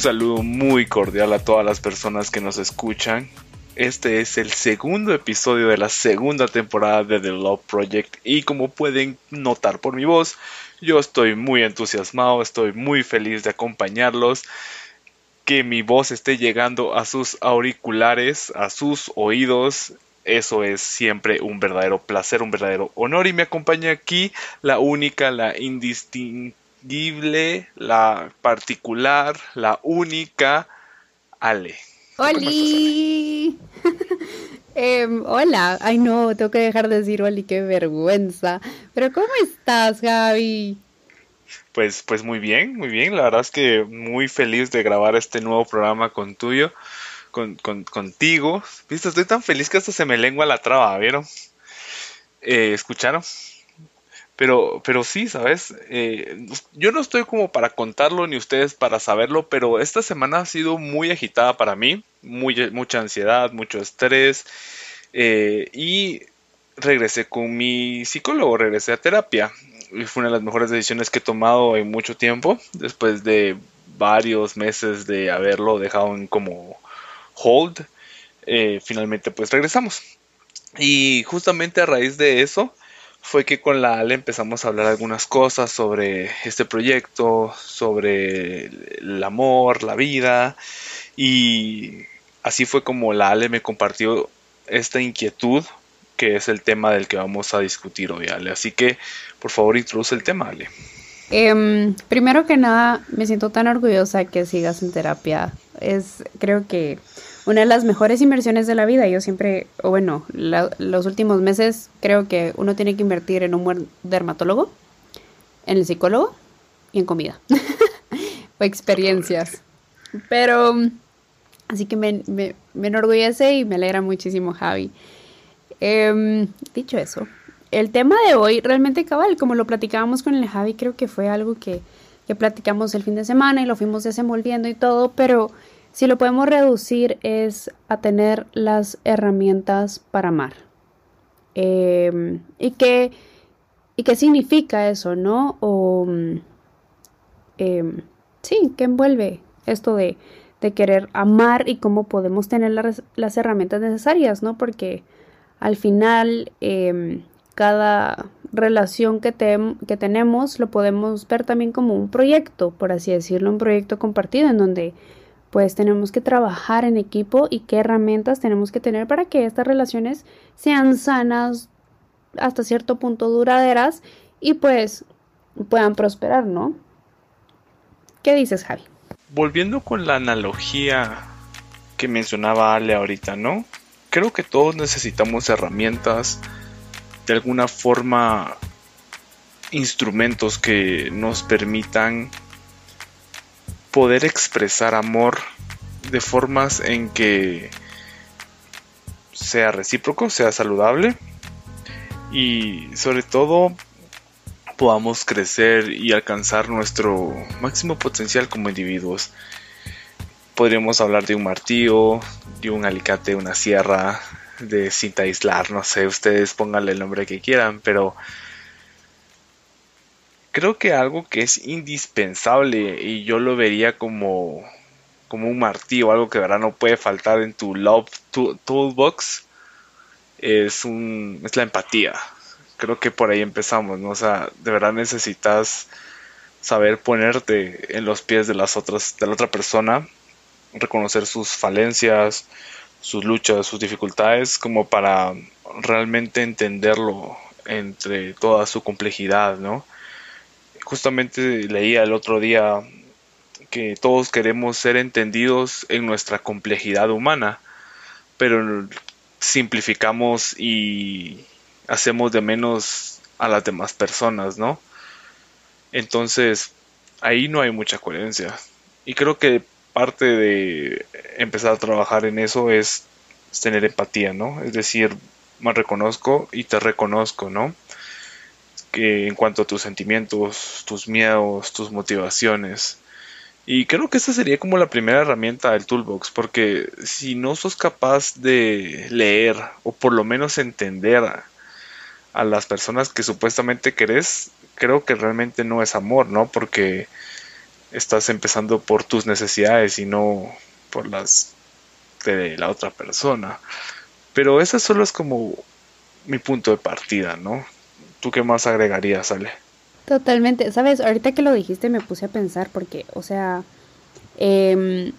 Un saludo muy cordial a todas las personas que nos escuchan. Este es el segundo episodio de la segunda temporada de The Love Project y como pueden notar por mi voz, yo estoy muy entusiasmado, estoy muy feliz de acompañarlos, que mi voz esté llegando a sus auriculares, a sus oídos. Eso es siempre un verdadero placer, un verdadero honor y me acompaña aquí la única, la indistinguible, la particular, la única Ale. ¡Holi! Em, hola, ay no, tengo que dejar de decir Oli, qué vergüenza. Pero ¿cómo estás, Gaby? Pues, pues muy bien, muy bien. La verdad es que muy feliz de grabar este nuevo programa con tuyo, con, contigo. Viste, estoy tan feliz que hasta se me lengua la traba, ¿vieron? Eh, ¿Escucharon? Pero, pero sí, ¿sabes? Eh, yo no estoy como para contarlo ni ustedes para saberlo, pero esta semana ha sido muy agitada para mí, mucha ansiedad, mucho estrés eh, y regresé con mi psicólogo, regresé a terapia. Y fue una de las mejores decisiones que he tomado en mucho tiempo, después de varios meses de haberlo dejado en como hold. Eh, finalmente pues regresamos. Y justamente a raíz de eso, fue que con la Ale empezamos a hablar algunas cosas sobre este proyecto, sobre el amor, la vida y así fue como la Ale me compartió esta inquietud que es el tema del que vamos a discutir hoy, Ale. Así que, por favor, introduce el tema, Ale. Em, primero que nada, me siento tan orgullosa que sigas en terapia. Es, creo que una de las mejores inversiones de la vida. Yo siempre, o bueno, los últimos meses creo que uno tiene que invertir en un buen dermatólogo, en el psicólogo y en comida. o experiencias. Pero, así que me, enorgullece y me alegra muchísimo, Javi. Em, dicho eso, el tema de hoy realmente cabal, como lo platicábamos con el Javi, creo que fue algo que, que platicamos el fin de semana y lo fuimos desenvolviendo y todo, pero si lo podemos reducir es a tener las herramientas para amar. Em, ¿y, qué, ¿Y qué significa eso, no? O, em, sí, ¿qué envuelve esto de, querer amar y cómo podemos tener las, herramientas necesarias, ¿no? Porque al final em, cada relación que, que tenemos lo podemos ver también como un proyecto, por así decirlo, un proyecto compartido en donde pues tenemos que trabajar en equipo y qué herramientas tenemos que tener para que estas relaciones sean sanas, hasta cierto punto duraderas y pues puedan prosperar, ¿no? ¿Qué dices, Javi? Volviendo con la analogía que mencionaba Ale ahorita, ¿no? Creo que todos necesitamos herramientas, de alguna forma, instrumentos que nos permitan poder expresar amor de formas en que sea recíproco, sea saludable y sobre todo podamos crecer y alcanzar nuestro máximo potencial como individuos. Podríamos hablar de un martillo, de un alicate, una sierra, de cinta aislar, no sé, ustedes pónganle el nombre que quieran, pero creo que algo que es indispensable y yo lo vería como, como un martillo, algo que de verdad no puede faltar en tu Love Toolbox, es, un, es la empatía. Creo que por ahí empezamos, ¿no? O sea, de verdad necesitas saber ponerte en los pies de las otras, de la otra persona, reconocer sus falencias, sus luchas, sus dificultades, como para realmente entenderlo entre toda su complejidad, ¿no? Justamente leía el otro día que todos queremos ser entendidos en nuestra complejidad humana, pero simplificamos y hacemos de menos a las demás personas, ¿no? Entonces, ahí no hay mucha coherencia. Y creo que parte de empezar a trabajar en eso es tener empatía, ¿no? Es decir, me reconozco y te reconozco, ¿no? Que en cuanto a tus sentimientos, tus miedos, tus motivaciones. Y creo que esta sería como la primera herramienta del toolbox, porque si no sos capaz de leer o por lo menos entender a, las personas que supuestamente querés, creo que realmente no es amor, ¿no? Porque estás empezando por tus necesidades y no por las de la otra persona. Pero ese solo es como mi punto de partida, ¿no? ¿Tú qué más agregarías, Ale? Totalmente. Sabes, ahorita que lo dijiste me puse a pensar porque, o sea, em,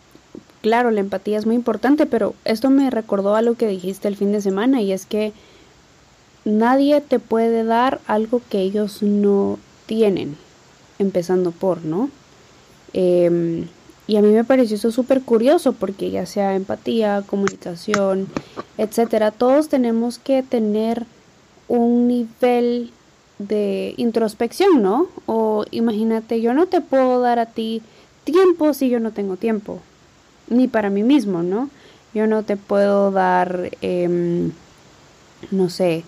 claro, la empatía es muy importante, pero esto me recordó a lo que dijiste el fin de semana y es que nadie te puede dar algo que ellos no tienen, empezando por, ¿no? Em, y a mí me pareció eso súper curioso porque ya sea empatía, comunicación, etcétera, todos tenemos que tener un nivel de introspección, ¿no? O imagínate, yo no te puedo dar a ti tiempo si yo no tengo tiempo, ni para mí mismo, ¿no? Yo no te puedo dar, em, no sé,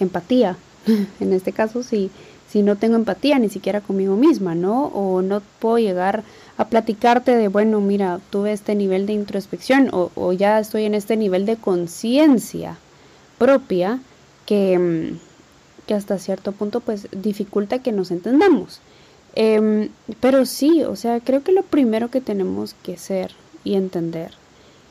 empatía, en este caso, si, si no tengo empatía ni siquiera conmigo misma, ¿no? O no puedo llegar a platicarte de, bueno, mira, tuve este nivel de introspección o, o ya estoy en este nivel de conciencia propia que, mm, que, hasta cierto punto pues dificulta que nos entendamos. Em, pero sí, o sea, creo que lo primero que tenemos que ser y entender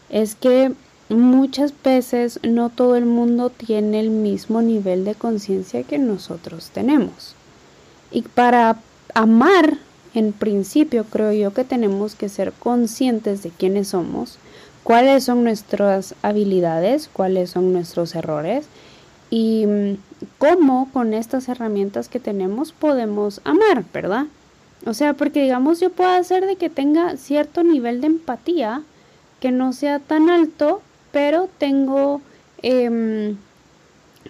es que muchas veces no todo el mundo tiene el mismo nivel de conciencia que nosotros tenemos. Y para amar en principio creo yo que tenemos que ser conscientes de quiénes somos, cuáles son nuestras habilidades, cuáles son nuestros errores y mm, cómo con estas herramientas que tenemos podemos amar, ¿verdad? O sea, porque digamos yo puedo hacer de que tenga cierto nivel de empatía que no sea tan alto, pero tengo em,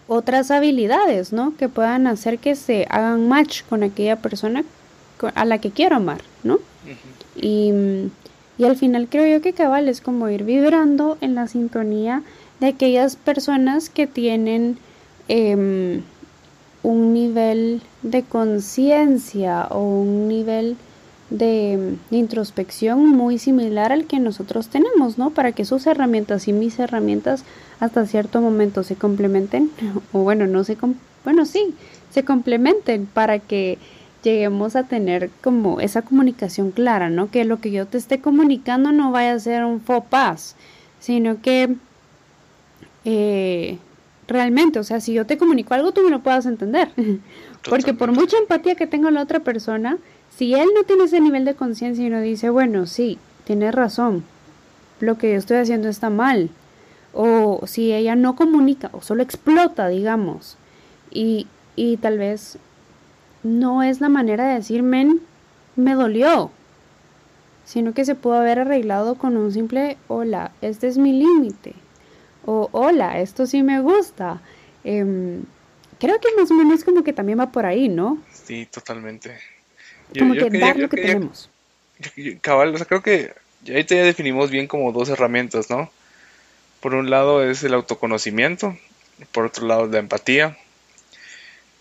otras habilidades, ¿no? Que puedan hacer que se hagan match con aquella persona a la que quiero amar, ¿no? y, al final creo yo que cabal es como ir vibrando en la sintonía de aquellas personas que tienen em, un nivel de conciencia o un nivel de, introspección muy similar al que nosotros tenemos, ¿no? Para que sus herramientas y mis herramientas hasta cierto momento se complementen, o bueno, no se, bueno, sí, se complementen para que lleguemos a tener como esa comunicación clara, ¿no? Que lo que yo te esté comunicando no vaya a ser un faux pas, sino que eh, realmente, o sea, si yo te comunico algo, tú me lo puedas entender. Porque por mucha empatía que tenga la otra persona, si él no tiene ese nivel de conciencia y no dice, bueno, sí, tienes razón, lo que yo estoy haciendo está mal, o si ella no comunica o solo explota, digamos, y, y tal vez no es la manera de decir, men, me dolió, sino que se pudo haber arreglado con un simple hola, este es mi límite, o hola, esto sí me gusta. Em, creo que más o menos como que también va por ahí, ¿no? Sí, totalmente. como que dar lo que tenemos. cabal, o sea, creo que ahorita ya definimos bien como dos herramientas, ¿no? Por un lado es el autoconocimiento, por otro lado la empatía.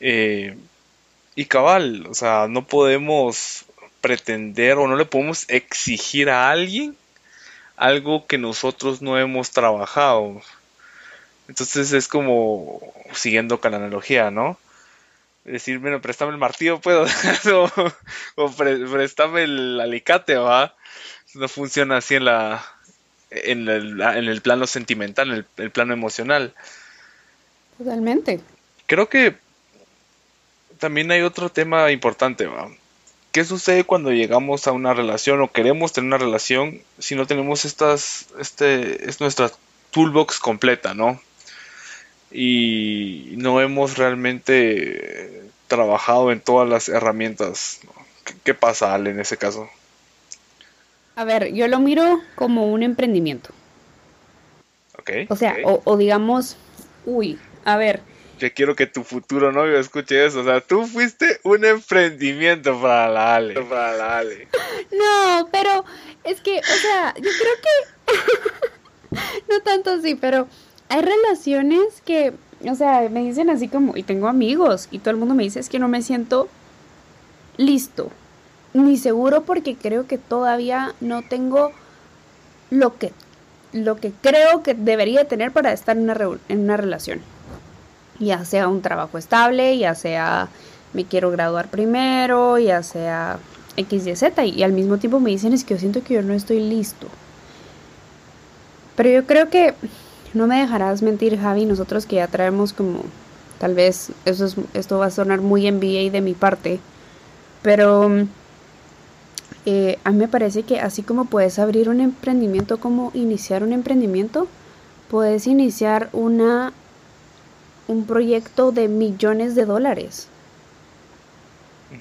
Eh, y cabal, o sea, no podemos pretender o no le podemos exigir a alguien algo que nosotros no hemos trabajado. Entonces es como siguiendo con la analogía, ¿no? Decir, bueno, préstame el martillo, puedo, o, préstame el alicate, ¿va? No funciona así en la en el, en el plano sentimental, en el, el plano emocional. Totalmente. Creo que también hay otro tema importante, ¿Qué sucede cuando llegamos a una relación o queremos tener una relación si no tenemos estas, este, es nuestra toolbox completa, ¿no? Y no hemos realmente trabajado en todas las herramientas. ¿Qué, pasa, Ale, en ese caso? A ver, yo lo miro como un emprendimiento. Ok. O sea, O, o digamos, uy, a ver, que quiero que tu futuro novio escuche eso. O sea, tú fuiste un emprendimiento para la Ale. Para la Ale. No, pero es que, o sea, yo creo que. no tanto así, pero hay relaciones que, o sea, me dicen así como, y tengo amigos, y todo el mundo me dice es que no me siento listo, ni seguro porque creo que todavía no tengo lo que, lo que creo que debería tener para estar en una, en una relación ya sea un trabajo estable, ya sea me quiero graduar primero, ya sea X, Y, Z y al mismo tiempo me dicen es que yo siento que yo no estoy listo. Pero yo creo que no me dejarás mentir, Javi, nosotros que ya traemos como, tal vez eso es, esto va a sonar muy MBA de mi parte, pero eh, a mí me parece que así como puedes abrir un emprendimiento, como iniciar un emprendimiento, puedes iniciar una un proyecto de millones de dólares.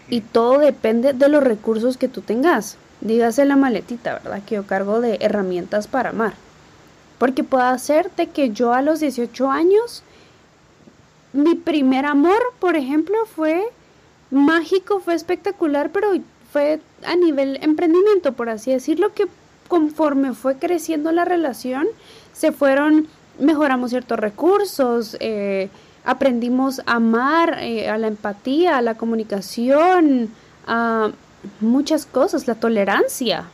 Y todo depende de los recursos que tú tengas. Dígase la maletita, ¿verdad? Que yo cargo de herramientas para amar. Porque puede hacerte que yo a los 18 años, mi primer amor, por ejemplo, fue mágico, fue espectacular, pero fue a nivel emprendimiento, por así decirlo, que conforme fue creciendo la relación, se fueron, mejoramos ciertos recursos, eh, aprendimos a amar, eh, a la empatía, a la comunicación, a muchas cosas, la tolerancia.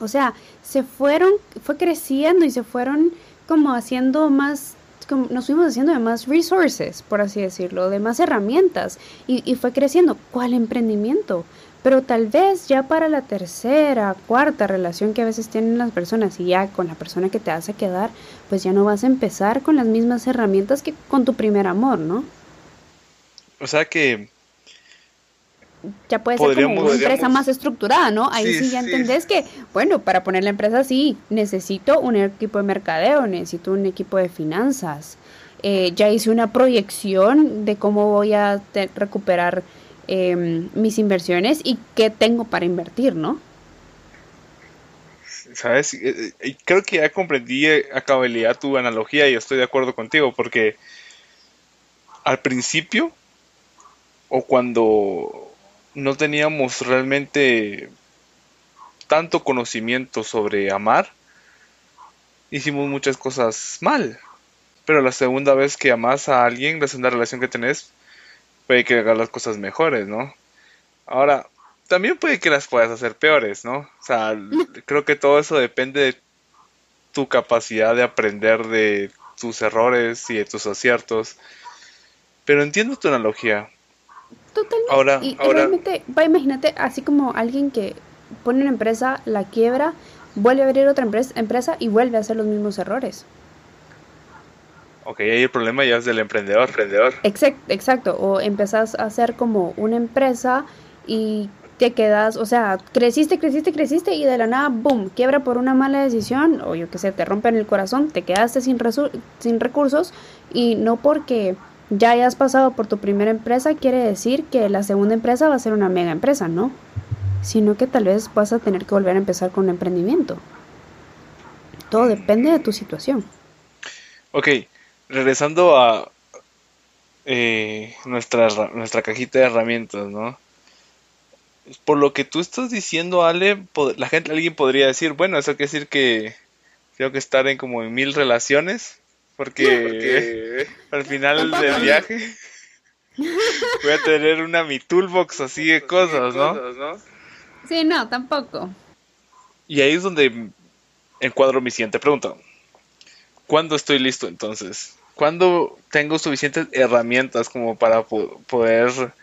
O sea, se fueron, fue creciendo y se fueron como haciendo más, como nos fuimos haciendo de más resources, por así decirlo, de más herramientas y, y fue creciendo. ¿Cuál emprendimiento? Pero tal vez ya para la tercera, cuarta relación que a veces tienen las personas y ya con la persona que te hace quedar, pues ya no vas a empezar con las mismas herramientas que con tu primer amor, ¿no? O sea que... Ya puede ser como una empresa más estructurada, ¿no? Ahí sí, ya entendés que, bueno, para poner la empresa sí, necesito un equipo de mercadeo, necesito un equipo de finanzas. Eh, ya hice una proyección de cómo voy a recuperar Em, mis inversiones y qué tengo para invertir, ¿no? Sabes, eh, eh, creo que ya comprendí a cabalidad tu analogía y estoy de acuerdo contigo porque al principio o cuando no teníamos realmente tanto conocimiento sobre amar, hicimos muchas cosas mal. Pero la segunda vez que amas a alguien, la segunda relación que tenés, puede que hagas las cosas mejores, ¿no? Ahora, también puede que las puedas hacer peores, ¿no? O sea, creo que todo eso depende de tu capacidad de aprender de tus errores y de tus aciertos. Pero entiendo tu analogía. Totalmente. Ahora, y, realmente, va, imagínate, así como alguien que pone una empresa, la quiebra, vuelve a abrir otra empresa, empresa y vuelve a hacer los mismos errores. Ok, ahí el problema ya es del emprendedor. emprendedor. Exacto, exacto. O empezás a hacer como una empresa y te quedas, o sea, creciste, creciste, creciste y de la nada, boom, quiebra por una mala decisión o yo qué sé, te rompen el corazón, te quedaste sin, sin recursos y no porque ya hayas pasado por tu primera empresa quiere decir que la segunda empresa va a ser una mega empresa, ¿no? Sino que tal vez vas a tener que volver a empezar con un emprendimiento. Todo depende de tu situación. Ok, regresando a eh, nuestra, nuestra cajita de herramientas, ¿no? Por lo que tú estás diciendo, Ale, la gente, alguien podría decir, bueno, eso quiere decir que tengo que estar en como en mil relaciones, porque, al final del viaje voy a tener una mi toolbox así de cosas, ¿no? Sí, no, tampoco. Y ahí es donde encuadro mi siguiente pregunta. ¿Cuándo estoy listo entonces? ¿Cuándo tengo suficientes herramientas como para poder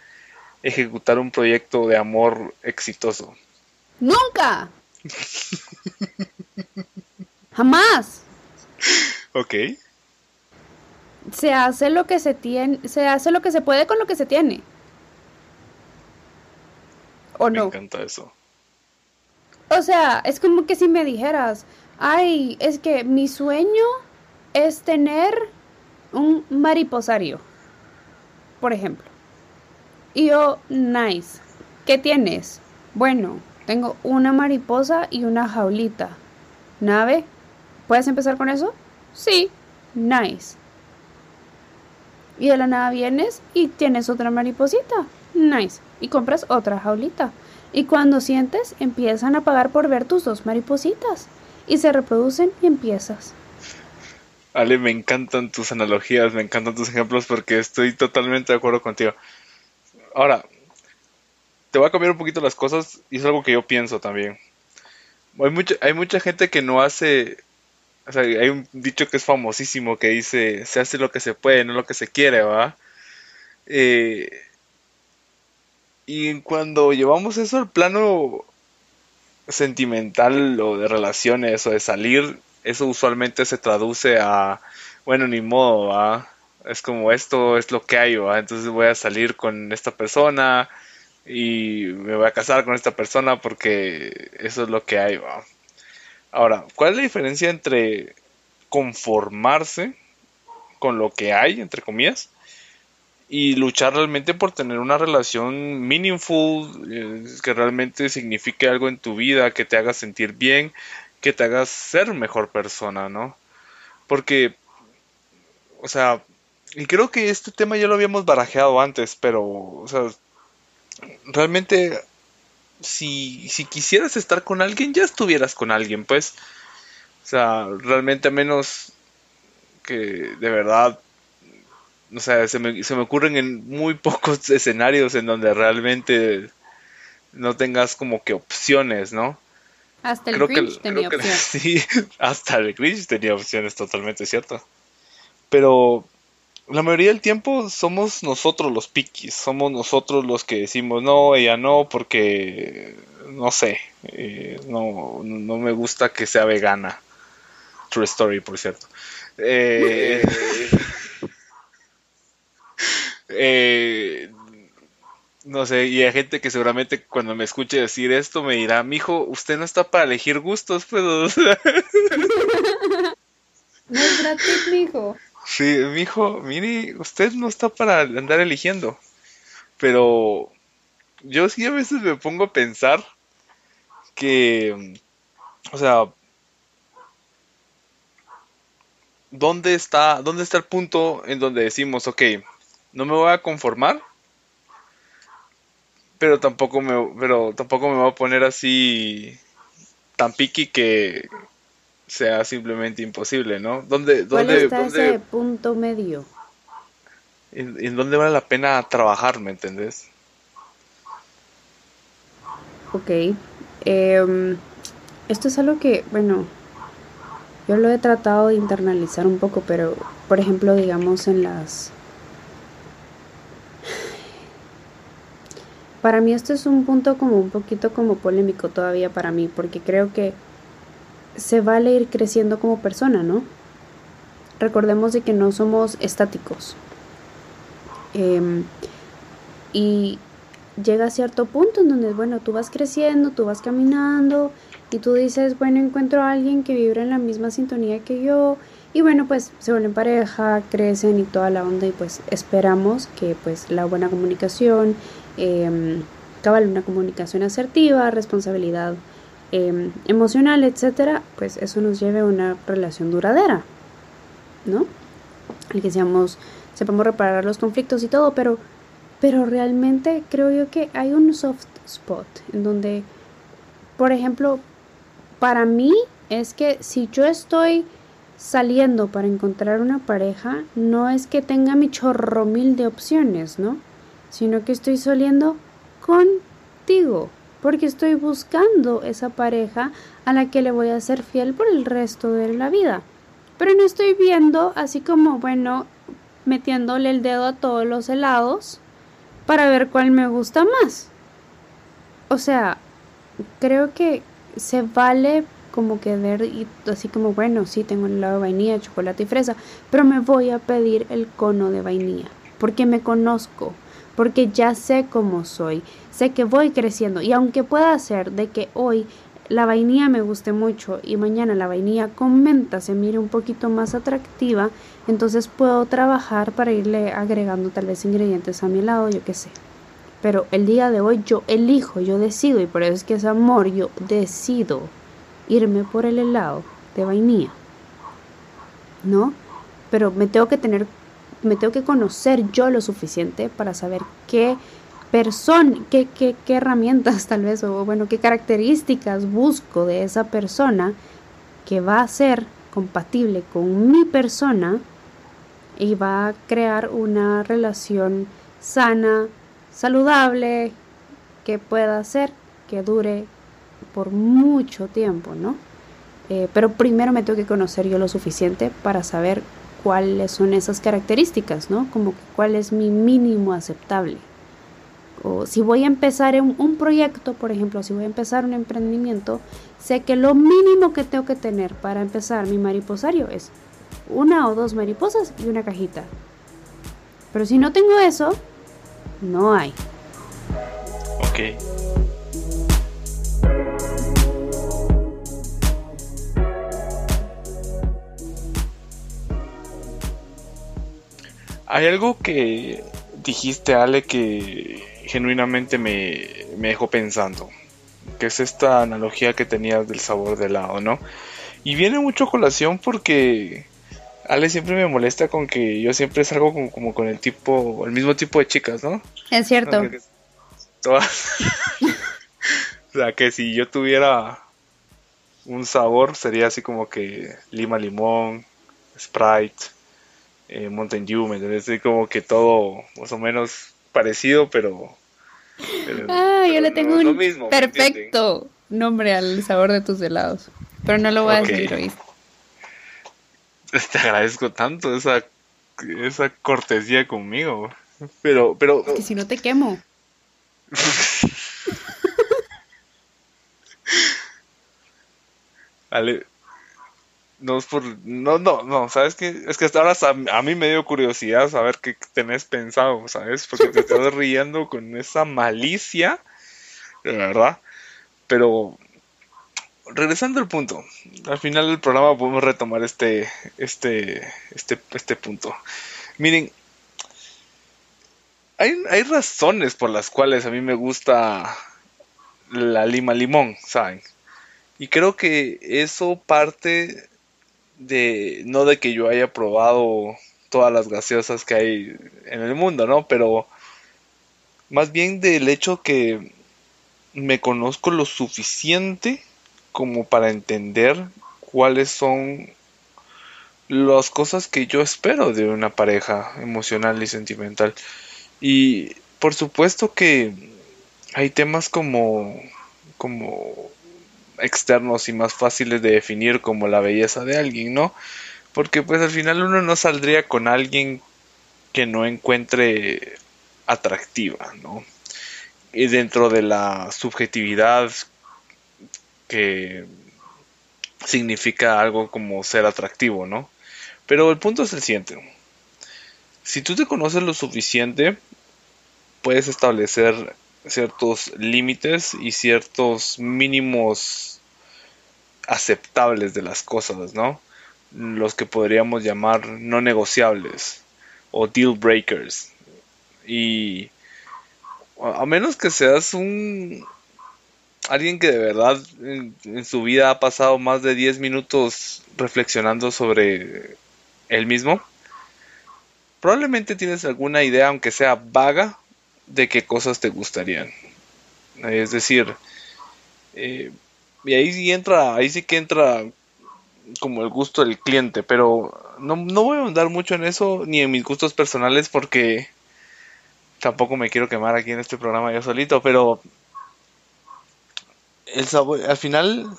ejecutar un proyecto de amor exitoso? Nunca. Jamás. Ok. Se hace lo que se tiene, se hace lo que se puede con lo que se tiene. ¿O no? Me encanta eso. O sea, es como que si me dijeras, ay, es que mi sueño es tener un mariposario, por ejemplo. Y yo, nice. ¿Qué tienes? Bueno, tengo una mariposa y una jaulita. ¿Nave? ¿Puedes empezar con eso? Sí, nice. Y de la nada vienes y tienes otra mariposita. Nice. Y compras otra jaulita. Y cuando sientes, empiezan a pagar por ver tus dos maripositas. Y se reproducen y empiezas. Ale, me encantan tus analogías, me encantan tus ejemplos porque estoy totalmente de acuerdo contigo. Ahora, te voy a cambiar un poquito las cosas y es algo que yo pienso también. Hay mucha, gente que no hace, o sea, hay un dicho que es famosísimo que dice, se hace lo que se puede, no lo que se quiere, ¿va? Eh, Y cuando llevamos eso al plano sentimental o de relaciones o de salir, eso usualmente se traduce a, bueno, ni modo, es como esto es lo que hay, entonces voy a salir con esta persona y me voy a casar con esta persona porque eso es lo que hay. ¿va? Ahora, ¿cuál es la diferencia entre conformarse con lo que hay, entre comillas, y luchar realmente por tener una relación meaningful, eh, que realmente signifique algo en tu vida, que te haga sentir bien, que te haga ser mejor persona, ¿no? Porque, o sea, y creo que este tema ya lo habíamos barajeado antes, pero, o sea, realmente, si, si quisieras estar con alguien, ya estuvieras con alguien, pues. O sea, realmente menos que de verdad o sea, se me, se me ocurren en muy pocos escenarios en donde realmente no tengas como que opciones, ¿no? Hasta el Grinch tenía opciones. Sí, hasta el Grinch tenía opciones, totalmente cierto. Pero la mayoría del tiempo somos nosotros los piquis, somos nosotros los que decimos no, ella no, porque no sé, eh, no, no me gusta que sea vegana. True story, por cierto. Eh, eh, no sé, y hay gente que seguramente cuando me escuche decir esto me dirá, mijo, usted no está para elegir gustos, pues. no es gratis, mijo. Sí, mijo, mire, usted no está para andar eligiendo. Pero yo sí a veces me pongo a pensar que, o sea, ¿dónde está, dónde está el punto en donde decimos, ok, no me voy a conformar, pero tampoco me, pero tampoco me voy a poner así tan piqui que sea simplemente imposible, ¿no? ¿Dónde, dónde, está ese punto medio? ¿En, ¿En, dónde vale la pena trabajar, me entendés? Ok. Em, esto es algo que, bueno, yo lo he tratado de internalizar un poco, pero, por ejemplo, digamos en las Para mí esto es un punto como un poquito como polémico todavía para mí, porque creo que se vale ir creciendo como persona, ¿no? Recordemos de que no somos estáticos. Em, y llega a cierto punto en donde, bueno, tú vas creciendo, tú vas caminando y tú dices, bueno, encuentro a alguien que vibra en la misma sintonía que yo y bueno, pues se vuelven pareja, crecen y toda la onda y pues esperamos que pues la buena comunicación eh, cabal una comunicación asertiva, responsabilidad em, emocional, etcétera, pues eso nos lleve a una relación duradera, ¿no? El que seamos, sepamos reparar los conflictos y todo, pero, pero realmente creo yo que hay un soft spot en donde, por ejemplo, para mí es que si yo estoy saliendo para encontrar una pareja, no es que tenga mi chorro mil de opciones, ¿no? Sino que estoy saliendo contigo, porque estoy buscando esa pareja a la que le voy a ser fiel por el resto de la vida. Pero no estoy viendo así como, bueno, metiéndole el dedo a todos los helados para ver cuál me gusta más. O sea, creo que se vale como que ver y así como, bueno, sí, tengo el helado de vainilla, chocolate y fresa, pero me voy a pedir el cono de vainilla, porque me conozco, porque ya sé cómo soy, sé que voy creciendo y aunque pueda ser de que hoy la vainilla me guste mucho y mañana la vainilla con menta se mire un poquito más atractiva, entonces puedo trabajar para irle agregando tal vez ingredientes a mi helado, yo qué sé. Pero el día de hoy yo elijo, yo decido y por eso es que es amor, yo decido irme por el helado de vainilla. ¿No? Pero me tengo que tener me tengo que conocer yo lo suficiente para saber qué persona, qué, qué, qué herramientas tal vez, o bueno, qué características busco de esa persona que va a ser compatible con mi persona y va a crear una relación sana, saludable, que pueda ser que dure por mucho tiempo, ¿no? Eh, pero primero me tengo que conocer yo lo suficiente para saber cuáles son esas características, ¿no? Como cuál es mi mínimo aceptable. o si voy a empezar un, un proyecto, por ejemplo, si voy a empezar un emprendimiento, sé que lo mínimo que tengo que tener para empezar mi mariposario es una o dos mariposas y una cajita. Pero si no tengo eso, no hay. Ok. Hay algo que dijiste, Ale, que genuinamente me, me dejó pensando, que es esta analogía que tenías del sabor del helado, ¿no? Y viene mucho colación porque Ale siempre me molesta con que yo siempre salgo como, como con el tipo, el mismo tipo de chicas, ¿no? Es cierto. Todas. o sea, que si yo tuviera un sabor sería así como que lima limón, Sprite, eh, Mountain Dew, ¿me entiendes? como que todo más o menos parecido, pero... ah, yo le tengo un perfecto nombre al sabor de tus helados, pero no lo voy a decir. Te agradezco tanto esa, esa cortesía conmigo, pero... pero... que si no te quemo. Ale, no es por. No, no, no, ¿sabes qué? Es que hasta ahora a, mí me dio curiosidad saber qué tenés pensado, ¿sabes? Porque te estás riendo con esa malicia, de verdad. Pero. Regresando al punto, al final del programa podemos retomar este, este, este, este punto. Miren, hay, hay razones por las cuales a mí me gusta la lima limón, ¿saben? Y creo que eso parte de no de que yo haya probado todas las gaseosas que hay en el mundo, ¿no? Pero más bien del hecho que me conozco lo suficiente como para entender cuáles son las cosas que yo espero de una pareja emocional y sentimental. Y por supuesto que hay temas como como externos y más fáciles de definir como la belleza de alguien, ¿no? Porque pues al final uno no saldría con alguien que no encuentre atractiva, ¿no? Y dentro de la subjetividad que significa algo como ser atractivo, ¿no? Pero el punto es el siguiente. Si tú te conoces lo suficiente, puedes establecer ciertos límites y ciertos mínimos aceptables de las cosas, ¿no? Los que podríamos llamar no negociables o deal breakers. Y a menos que seas un alguien que de verdad en, su vida ha pasado más de 10 minutos reflexionando sobre él mismo, probablemente tienes alguna idea, aunque sea vaga, de qué cosas te gustarían. Es decir, eh, y ahí sí entra, ahí sí que entra como el gusto del cliente, pero no, no voy a andar mucho en eso ni en mis gustos personales porque tampoco me quiero quemar aquí en este programa yo solito, pero el sabor, al final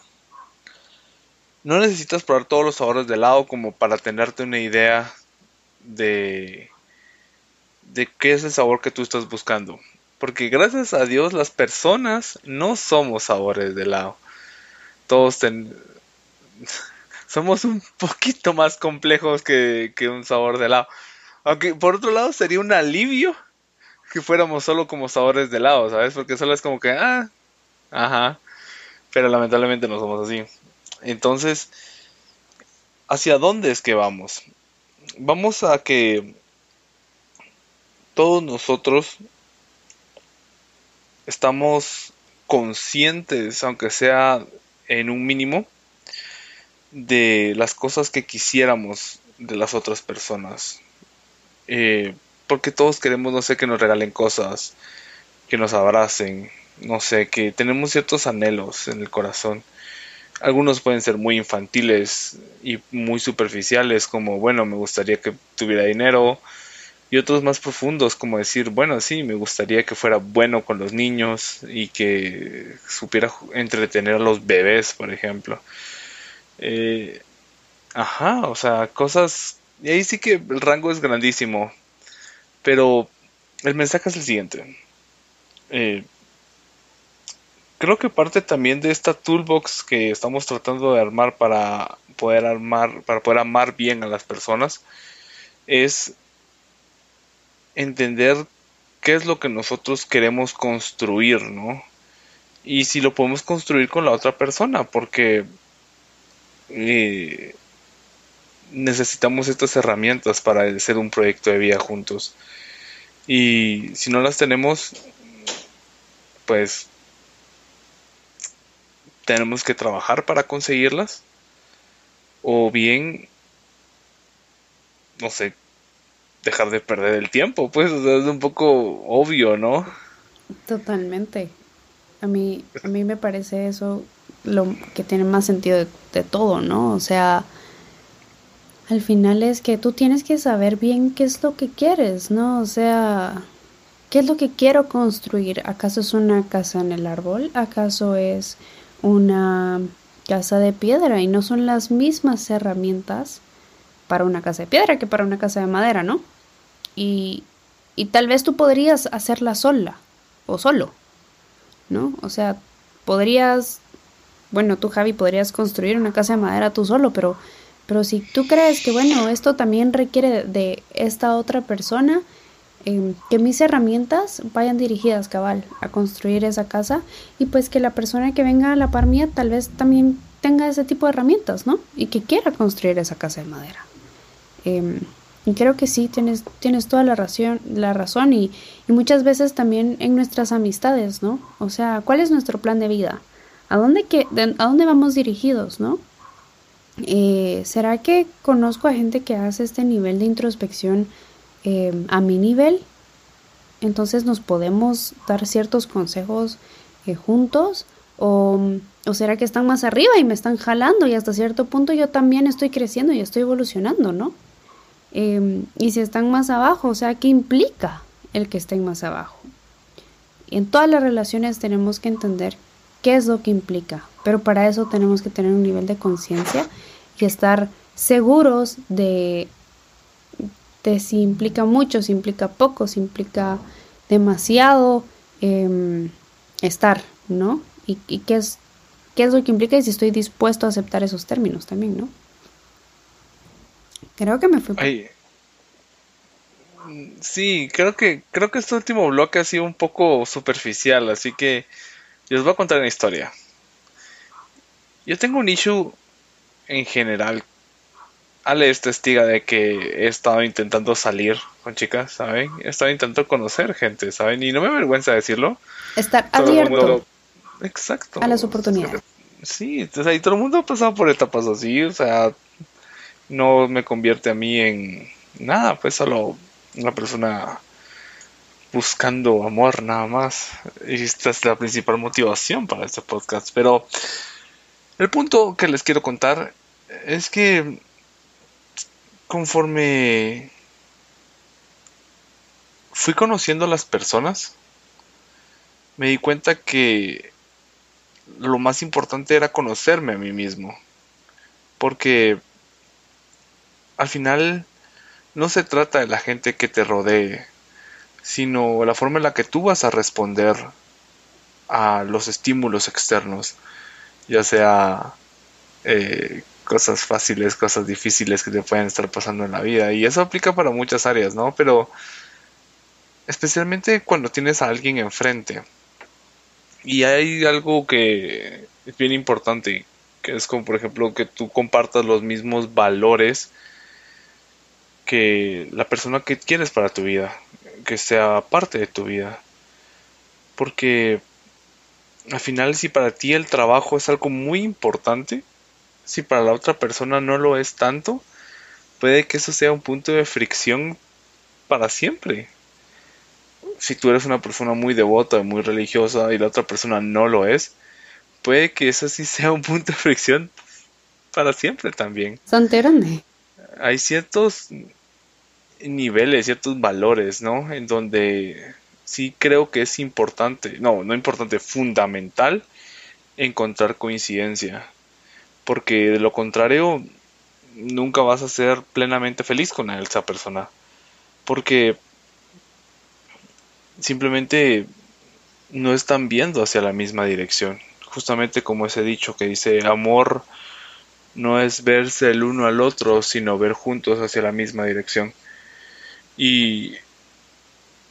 no necesitas probar todos los sabores de helado como para tenerte una idea de de qué es el sabor que tú estás buscando. Porque gracias a Dios las personas no somos sabores de helado. Todos somos un poquito más complejos que, que un sabor de helado. Aunque por otro lado sería un alivio que fuéramos solo como sabores de helado, ¿sabes? Porque solo es como que, ah, ajá. Pero lamentablemente no somos así. Entonces, ¿hacia dónde es que vamos? Vamos a que todos nosotros estamos conscientes, aunque sea en un mínimo, de las cosas que quisiéramos de las otras personas. Eh, porque todos queremos, no sé, que nos regalen cosas, que nos abracen, no sé, que tenemos ciertos anhelos en el corazón. Algunos pueden ser muy infantiles y muy superficiales, como, bueno, me gustaría que tuviera dinero, y otros más profundos, como decir, bueno, sí, me gustaría que fuera bueno con los niños y que supiera entretener a los bebés, por ejemplo. Eh, ajá, o sea, cosas... Y ahí sí que el rango es grandísimo, pero el mensaje es el siguiente. eh, creo que parte también de esta toolbox que estamos tratando de armar para poder armar, para poder amar bien a las personas, es entender qué es lo que nosotros queremos construir, ¿no? Y si lo podemos construir con la otra persona, porque eh, necesitamos estas herramientas para hacer un proyecto de vida juntos. Y si no las tenemos, pues tenemos que trabajar para conseguirlas. O bien, no sé, dejar de perder el tiempo, pues es un poco obvio, ¿no? Totalmente. A mí, a mí me parece eso lo que tiene más sentido de, de todo, ¿no? O sea, al final es que tú tienes que saber bien qué es lo que quieres, ¿no? O sea, ¿qué es lo que quiero construir? ¿Acaso es una casa en el árbol? ¿Acaso es una casa de piedra? Y no son las mismas herramientas para una casa de piedra que para una casa de madera, ¿no? Y, y tal vez tú podrías hacerla sola o solo, ¿no? O sea, podrías, bueno, tú Javi podrías construir una casa de madera tú solo, pero pero si tú crees que, bueno, esto también requiere de esta otra persona, em, que mis herramientas vayan dirigidas, cabal, a construir esa casa y pues que la persona que venga a la par mía tal vez también tenga ese tipo de herramientas, ¿no? Y que quiera construir esa casa de madera. Em, y creo que sí, tienes, tienes toda la razón, la razón y, y, muchas veces también en nuestras amistades, ¿no? O sea, ¿cuál es nuestro plan de vida? ¿A dónde, ¿A dónde vamos dirigidos, ¿no? Eh, ¿Será que conozco a gente que hace este nivel de introspección eh, a mi nivel? Entonces nos podemos dar ciertos consejos eh, juntos o, o, será que están más arriba y me están jalando y hasta cierto punto yo también estoy creciendo y estoy evolucionando, ¿no? Y si están más abajo, o sea, ¿qué implica el que estén más abajo? En todas las relaciones tenemos que entender qué es lo que implica, pero para eso tenemos que tener un nivel de conciencia y estar seguros de, de, si implica mucho, si implica poco, si implica demasiado em, estar, ¿no? Y, y, qué, es, qué es lo que implica y si estoy dispuesto a aceptar esos términos también, ¿no? Creo que me fui. Sí, creo que creo que este último bloque ha sido un poco superficial, así que les voy a contar una historia. Yo tengo un issue en general, Ale es testiga de que he estado intentando salir con chicas, ¿saben? He estado intentando conocer gente, ¿saben? Y no me avergüenza decirlo. Estar abierto. Exacto. A las oportunidades. Sí, entonces ahí todo el mundo ha pasado por etapas así, o sea, no me convierte a mí en nada, pues solo una persona buscando amor nada más. Y esta es la principal motivación para este podcast. Pero el punto que les quiero contar es que conforme fui conociendo a las personas, me di cuenta que lo más importante era conocerme a mí mismo. Porque al final no se trata de la gente que te rodee, sino la forma en la que tú vas a responder a los estímulos externos ya sea eh, cosas fáciles, cosas difíciles que te pueden estar pasando en la vida. Y eso aplica para muchas áreas, ¿no? Pero especialmente cuando tienes a alguien enfrente. Y hay algo que es bien importante, que es como por ejemplo que tú compartas los mismos valores que la persona que quieres para tu vida, que sea parte de tu vida. Porque al final si para ti el trabajo es algo muy importante, si para la otra persona no lo es tanto, puede que eso sea un punto de fricción para siempre. Si tú eres una persona muy devota, muy religiosa y la otra persona no lo es, puede que eso sí sea un punto de fricción para siempre también. grande. Hay ciertos niveles, ciertos valores, ¿no? En donde sí creo que es importante, no, no importante, fundamental encontrar coincidencia. Porque de lo contrario, nunca vas a ser plenamente feliz con esa persona. Porque simplemente no están viendo hacia la misma dirección. Justamente como ese dicho que dice, amor no es verse el uno al otro, sino ver juntos hacia la misma dirección. Y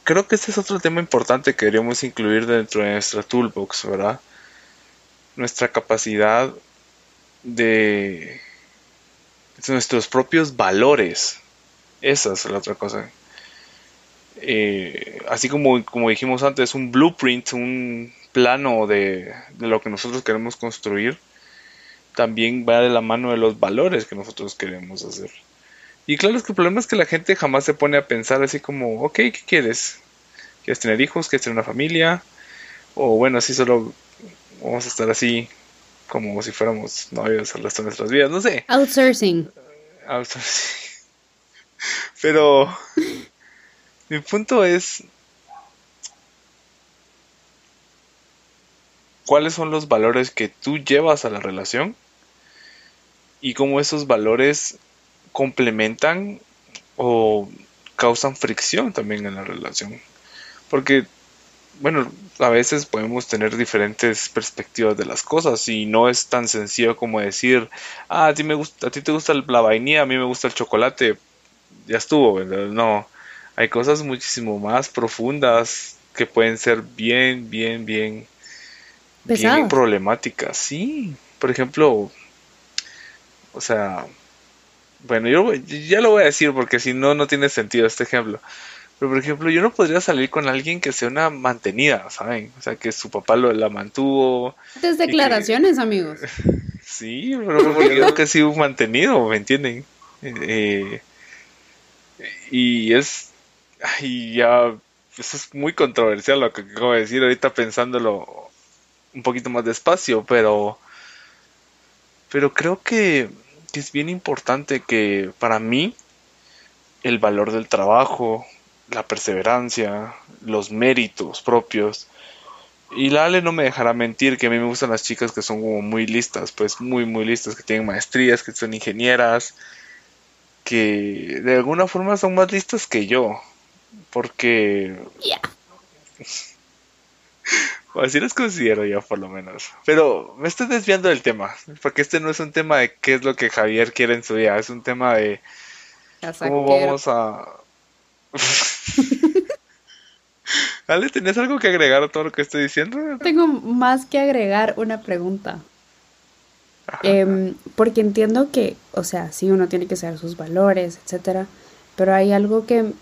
creo que este es otro tema importante que deberíamos incluir dentro de nuestra toolbox, ¿verdad? Nuestra capacidad de, nuestros propios valores. Esa es la otra cosa. Eh, así como, como dijimos antes, un blueprint, un plano de, de lo que nosotros queremos construir, también va de la mano de los valores que nosotros queremos hacer. Y claro, es que el problema es que la gente jamás se pone a pensar así como, ok, ¿qué quieres? ¿Quieres tener hijos? ¿Quieres tener una familia? O bueno, así solo vamos a estar así como si fuéramos novios el resto de nuestras vidas, no sé. Outsourcing. Outsourcing. Pero mi punto es, ¿cuáles son los valores que tú llevas a la relación? Y cómo esos valores complementan o causan fricción también en la relación. Porque, bueno, a veces podemos tener diferentes perspectivas de las cosas y no es tan sencillo como decir, ah, a ti, me gusta, a ti te gusta la vainilla, a mí me gusta el chocolate, ya estuvo, No, hay cosas muchísimo más profundas que pueden ser bien, bien, bien, bien problemáticas. Sí, por ejemplo, o sea, bueno, yo ya lo voy a decir porque si no, no tiene sentido este ejemplo. Pero por ejemplo, yo no podría salir con alguien que sea una mantenida, ¿saben? O sea, que su papá lo, la mantuvo. Estas declaraciones, amigos. sí, pero porque yo que sido un mantenido, ¿me entienden? Eh, y es. Y ya. Eso es muy controversial lo que acabo de decir ahorita pensándolo un poquito más despacio, pero. Pero creo que, que es bien importante que para mí el valor del trabajo, la perseverancia, los méritos propios. Y la Ale no me dejará mentir que a mí me gustan las chicas que son como muy listas, pues muy, muy listas, que tienen maestrías, que son ingenieras, que de alguna forma son más listas que yo. Porque... Ya. así las considero yo, por lo menos. Pero me estoy desviando del tema, porque este no es un tema de qué es lo que Javier quiere en su vida, es un tema de cómo vamos a Ale, ¿tenías algo que agregar a todo lo que estoy diciendo? Tengo más que agregar una pregunta. Em, porque entiendo que, o sea, sí, uno tiene que saber sus valores, etcétera. Pero hay algo que,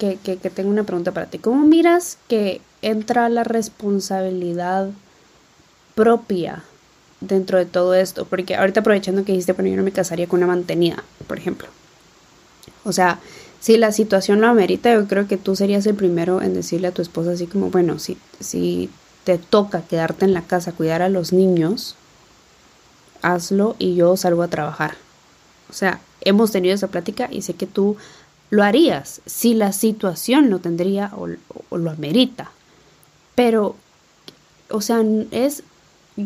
que, que, que tengo una pregunta para ti. ¿Cómo miras que entra la responsabilidad propia dentro de todo esto? Porque ahorita aprovechando que dijiste, bueno, yo no me casaría con una mantenida, por ejemplo. O sea, si la situación lo amerita, yo creo que tú serías el primero en decirle a tu esposa así como, bueno, si, si te toca quedarte en la casa, cuidar a los niños, hazlo y yo salgo a trabajar. O sea, hemos tenido esa plática y sé que tú lo harías si la situación lo tendría o, lo amerita. Pero, o sea, es,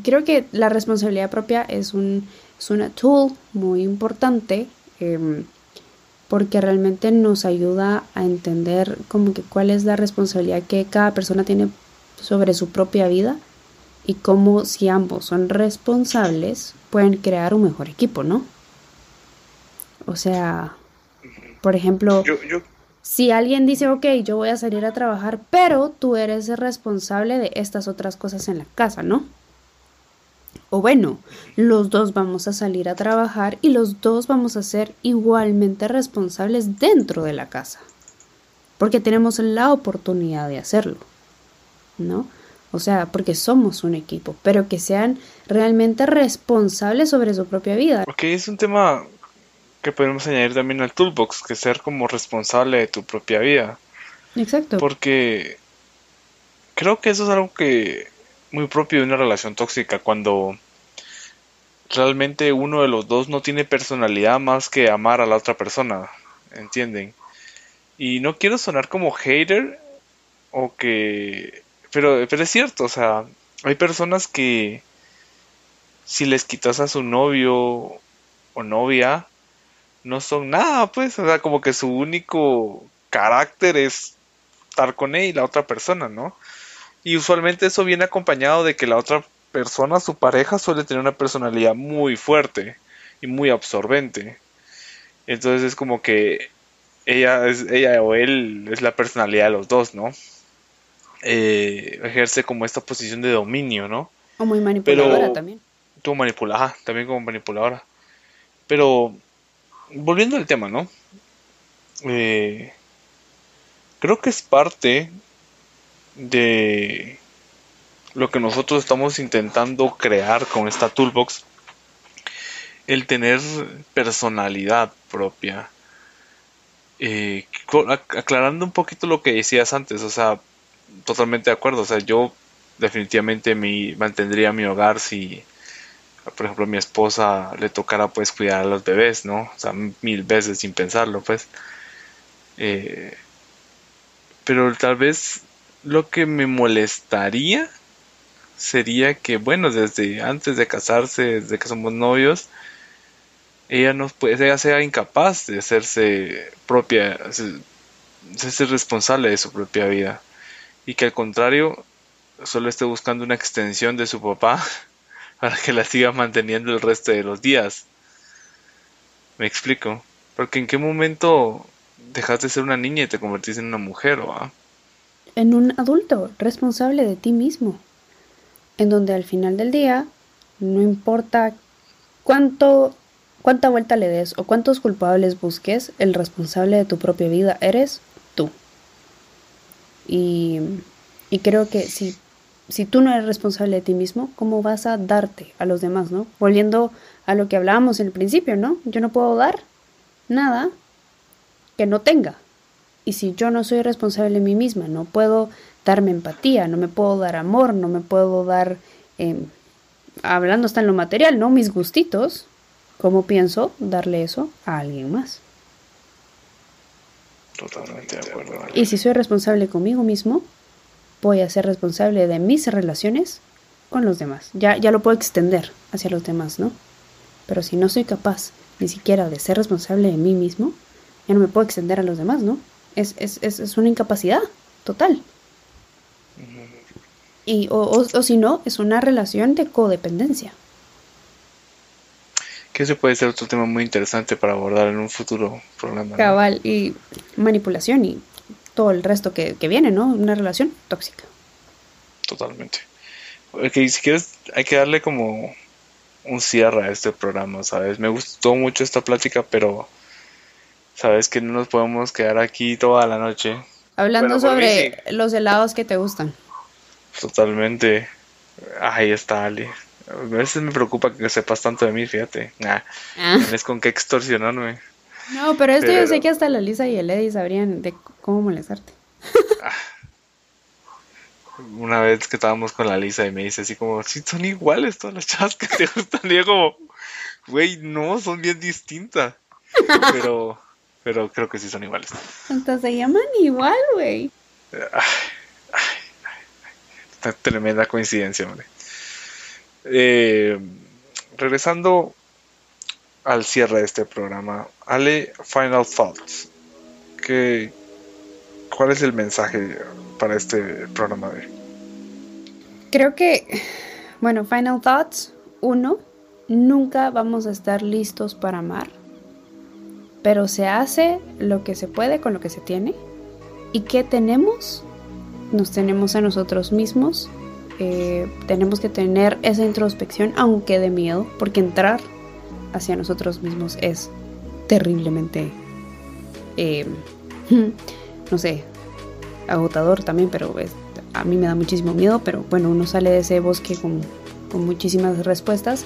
creo que la responsabilidad propia es, un, es una tool muy importante. Eh, porque realmente nos ayuda a entender como que cuál es la responsabilidad que cada persona tiene sobre su propia vida y cómo si ambos son responsables pueden crear un mejor equipo, ¿no? O sea, por ejemplo, si alguien dice, ok, yo voy a salir a trabajar, pero tú eres el responsable de estas otras cosas en la casa, ¿no? O bueno, los dos vamos a salir a trabajar y los dos vamos a ser igualmente responsables dentro de la casa. Porque tenemos la oportunidad de hacerlo. ¿No? O sea, porque somos un equipo, pero que sean realmente responsables sobre su propia vida. Ok, es un tema que podemos añadir también al toolbox, que ser como responsable de tu propia vida. Exacto. Porque creo que eso es algo que muy propio de una relación tóxica cuando realmente uno de los dos no tiene personalidad más que amar a la otra persona, ¿entienden? Y no quiero sonar como hater o que... Pero, pero es cierto, o sea, hay personas que si les quitas a su novio o novia, no son nada, pues, o sea, como que su único carácter es estar con él y la otra persona, ¿no? Y usualmente eso viene acompañado de que la otra persona, su pareja, suele tener una personalidad muy fuerte y muy absorbente. Entonces es como que ella, es, ella o él es la personalidad de los dos, ¿no? Eh, ejerce como esta posición de dominio, ¿no? O muy manipuladora también. Tú manipulada, también como manipuladora. Pero, volviendo al tema, ¿no? Eh, creo que es parte de lo que nosotros estamos intentando crear con esta toolbox, el tener personalidad propia. Eh, aclarando un poquito lo que decías antes, o sea, totalmente de acuerdo, o sea, yo definitivamente me mantendría mi hogar si, por ejemplo, a mi esposa le tocara pues cuidar a los bebés, ¿no? O sea, mil veces sin pensarlo, pues. Eh, pero tal vez lo que me molestaría sería que, bueno, desde antes de casarse, desde que somos novios, ella no puede, ella sea incapaz de hacerse propia, ser responsable de su propia vida. Y que al contrario, solo esté buscando una extensión de su papá para que la siga manteniendo el resto de los días. Me explico. Porque en qué momento dejaste de ser una niña y te convertiste en una mujer, ¿o? En un adulto responsable de ti mismo. En donde al final del día, no importa cuánto, cuánta vuelta le des o cuántos culpables busques, el responsable de tu propia vida eres tú. Y, y creo que si si tú no eres responsable de ti mismo, ¿cómo vas a darte a los demás, no? Volviendo a lo que hablábamos en el principio, ¿no? Yo no puedo dar nada que no tenga. Y si yo no soy responsable de mí misma, no puedo darme empatía, no me puedo dar amor, no me puedo dar, em, hablando hasta en lo material, ¿no? Mis gustitos, ¿cómo pienso darle eso a alguien más? Totalmente de acuerdo. Y si soy responsable conmigo mismo, voy a ser responsable de mis relaciones con los demás. Ya, ya lo puedo extender hacia los demás, ¿no? Pero si no soy capaz ni siquiera de ser responsable de mí mismo, ya no me puedo extender a los demás, ¿no? Es, es, es, es una incapacidad total. Y, o, o, si no, es una relación de codependencia. Que ese puede ser otro tema muy interesante para abordar en un futuro programa. Cabal, y manipulación y todo el resto que, viene, ¿no? Una relación tóxica. Totalmente. Okay, si quieres, hay que darle como un cierre a este programa, ¿sabes? Me gustó mucho esta plática, pero sabes que no nos podemos quedar aquí toda la noche. Hablando sobre los helados que te gustan. Totalmente. Ahí está, Ali. A veces me preocupa que sepas tanto de mí, fíjate. Nah, ah. Tienes con qué extorsionarme. No, pero esto yo sé que hasta la Lisa y el Eddie sabrían de cómo molestarte. Ah. Una vez que estábamos con la Lisa y me dice así como, sí, son iguales todas las chavas que te gustan. Y yo como, güey, no, son bien distintas. Pero, pero creo que sí son iguales. Entonces se llaman igual, güey. Tremenda coincidencia, hombre. Eh, regresando al cierre de este programa, Ale, final thoughts. ¿Qué, ¿Cuál es el mensaje para este programa Creo que, bueno, final thoughts. Uno, nunca vamos a estar listos para amar, pero se hace lo que se puede con lo que se tiene. ¿Y qué tenemos? Nos tenemos a nosotros mismos. Eh, tenemos que tener esa introspección, aunque de miedo, porque entrar hacia nosotros mismos es terriblemente, eh, no sé, agotador también, pero a mí me da muchísimo miedo, pero bueno, uno sale de ese bosque con, con muchísimas respuestas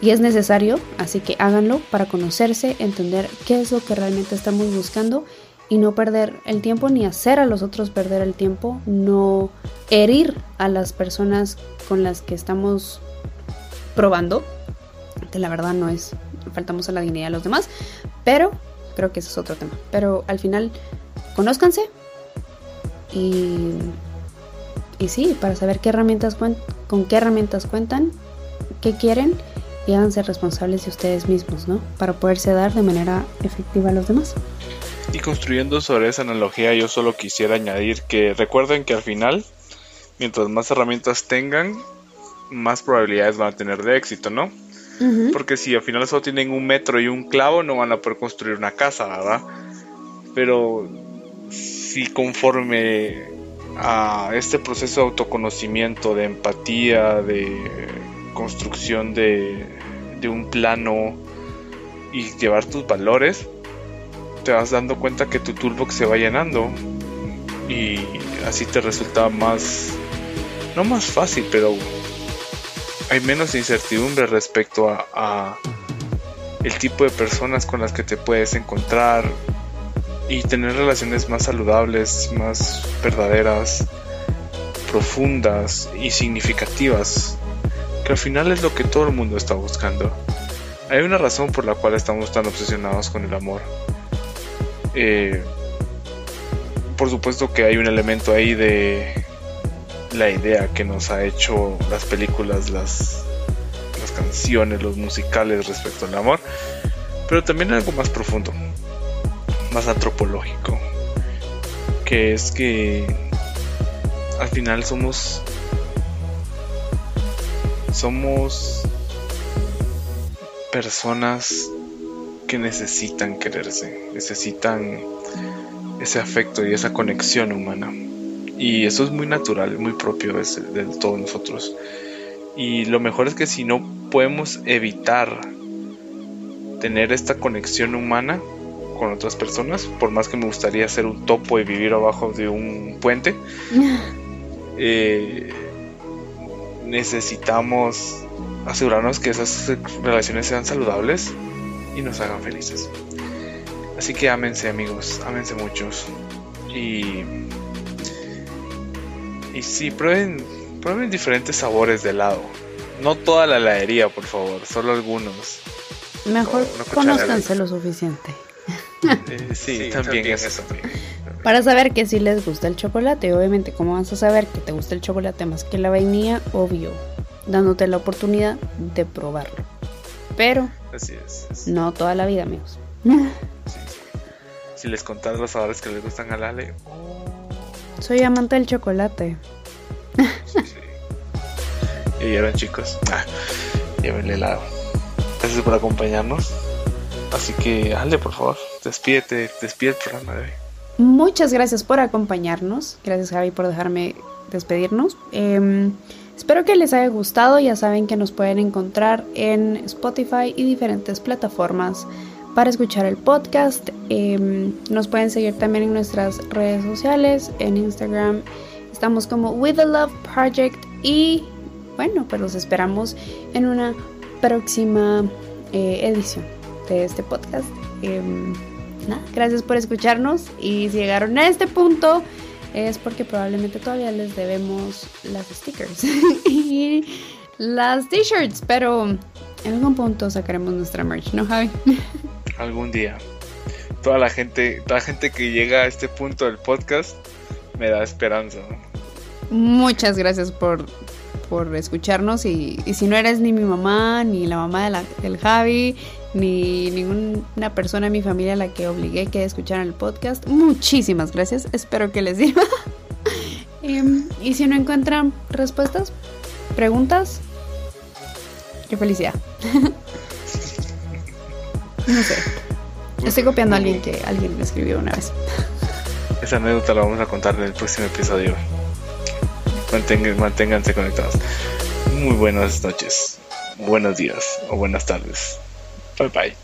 y es necesario, así que háganlo para conocerse, entender qué es lo que realmente estamos buscando y no perder el tiempo ni hacer a los otros perder el tiempo, no herir a las personas con las que estamos probando la verdad no es, faltamos a la dignidad de los demás, pero creo que ese es otro tema. Pero al final, conózcanse y, y sí, para saber qué herramientas con qué herramientas cuentan, qué quieren y háganse responsables de ustedes mismos, ¿no? Para poderse dar de manera efectiva a los demás. Y construyendo sobre esa analogía, yo solo quisiera añadir que recuerden que al final, mientras más herramientas tengan, más probabilidades van a tener de éxito, ¿no? Porque si al final solo tienen un metro y un clavo, no van a poder construir una casa, ¿verdad? Pero si conforme a este proceso de autoconocimiento, de empatía, de construcción de, de un plano y llevar tus valores, te vas dando cuenta que tu toolbox se va llenando y así te resulta más, no más fácil, pero hay menos incertidumbre respecto a, el tipo de personas con las que te puedes encontrar y tener relaciones más saludables, más verdaderas, profundas y significativas, que al final es lo que todo el mundo está buscando. Hay una razón por la cual estamos tan obsesionados con el amor. Eh, por supuesto que hay un elemento ahí de la idea que nos ha hecho las películas, las, canciones, los musicales respecto al amor, pero también algo más profundo, más antropológico, que es que al final somos somos personas que necesitan quererse, necesitan ese afecto y esa conexión humana. Y eso es muy natural, muy propio de, de todos nosotros. Y lo mejor es que si no podemos evitar tener esta conexión humana con otras personas, por más que me gustaría ser un topo y vivir abajo de un puente, eh, necesitamos asegurarnos que esas relaciones sean saludables y nos hagan felices. Así que ámense amigos, ámense muchos. Y, y sí, prueben, prueben diferentes sabores de helado. No toda la heladería, por favor, solo algunos. Mejor conozcanse lo suficiente. Eh, sí, también, eso. Para saber que si les gusta el chocolate, obviamente, ¿cómo vas a saber que te gusta el chocolate más que la vainilla? Obvio, dándote la oportunidad de probarlo. Pero no toda la vida, amigos. Si les contás los sabores que les gustan a Lale. Soy amante del chocolate. Y vieron, chicos. Ah, llévenle helado. Gracias por acompañarnos. Así que, Ale, por favor, despídete, despide el programa de hoy. Muchas gracias por acompañarnos. Gracias, Javi, por dejarme despedirnos. Em, espero que les haya gustado. Ya saben que nos pueden encontrar en Spotify y diferentes plataformas para escuchar el podcast. Em, nos pueden seguir también en nuestras redes sociales, en Instagram. Estamos como With the Love Project y bueno, pues los esperamos en una próxima eh, edición de este podcast. Em, gracias por escucharnos y si llegaron a este punto es porque probablemente todavía les debemos las stickers y las t-shirts, pero en algún punto sacaremos nuestra merch, ¿no, Javi? Algún día. Toda la gente, toda la gente que llega a este punto del podcast me da esperanza. Muchas gracias por, por escucharnos y, si no eres ni mi mamá, ni la mamá de del Javi, ni ninguna persona en mi familia a la que obligué que escucharan el podcast, muchísimas gracias, espero que les sirva. Em, y si no encuentran respuestas, preguntas, qué felicidad. no sé. Estoy copiando a alguien que alguien me escribió una vez. Esa anécdota la vamos a contar en el próximo episodio. manténganse conectados. Muy buenas noches, buenos días o buenas tardes. Bye bye.